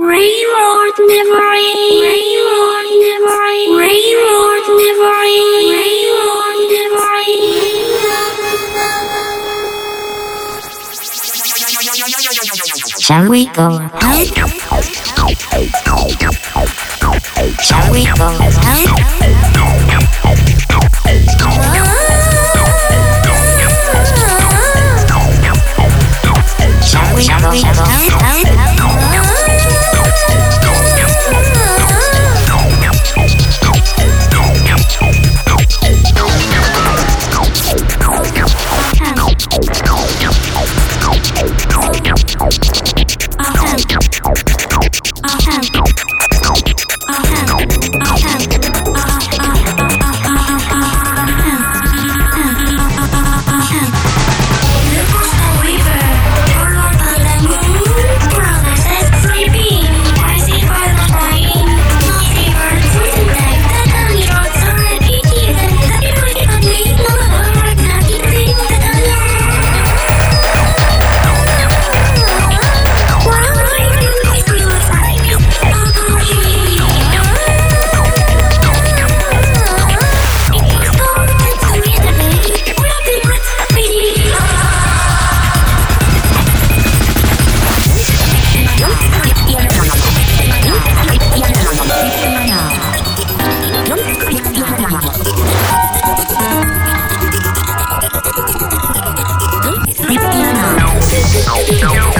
Railroad never ends. Railroad never never never. Shall we go ahead? Shall we go ahead? Não, não, não.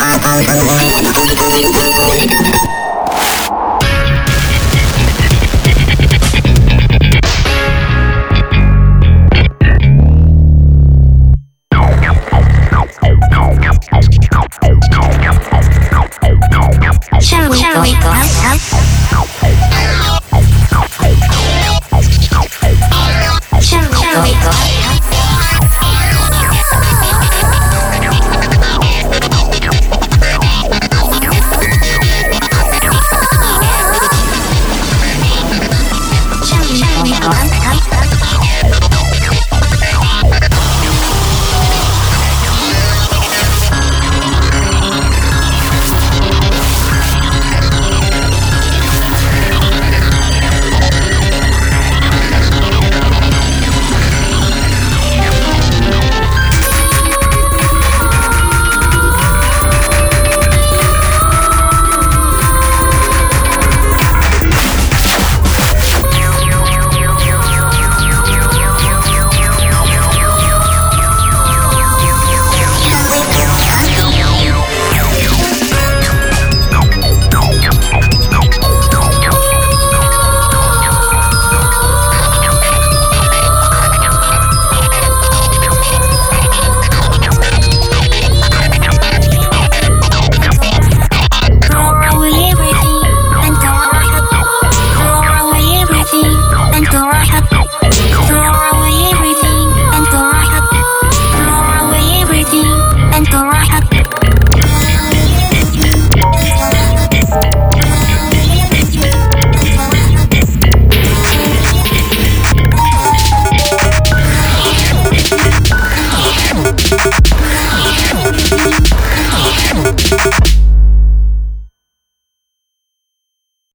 I'm gonna go to the hospital.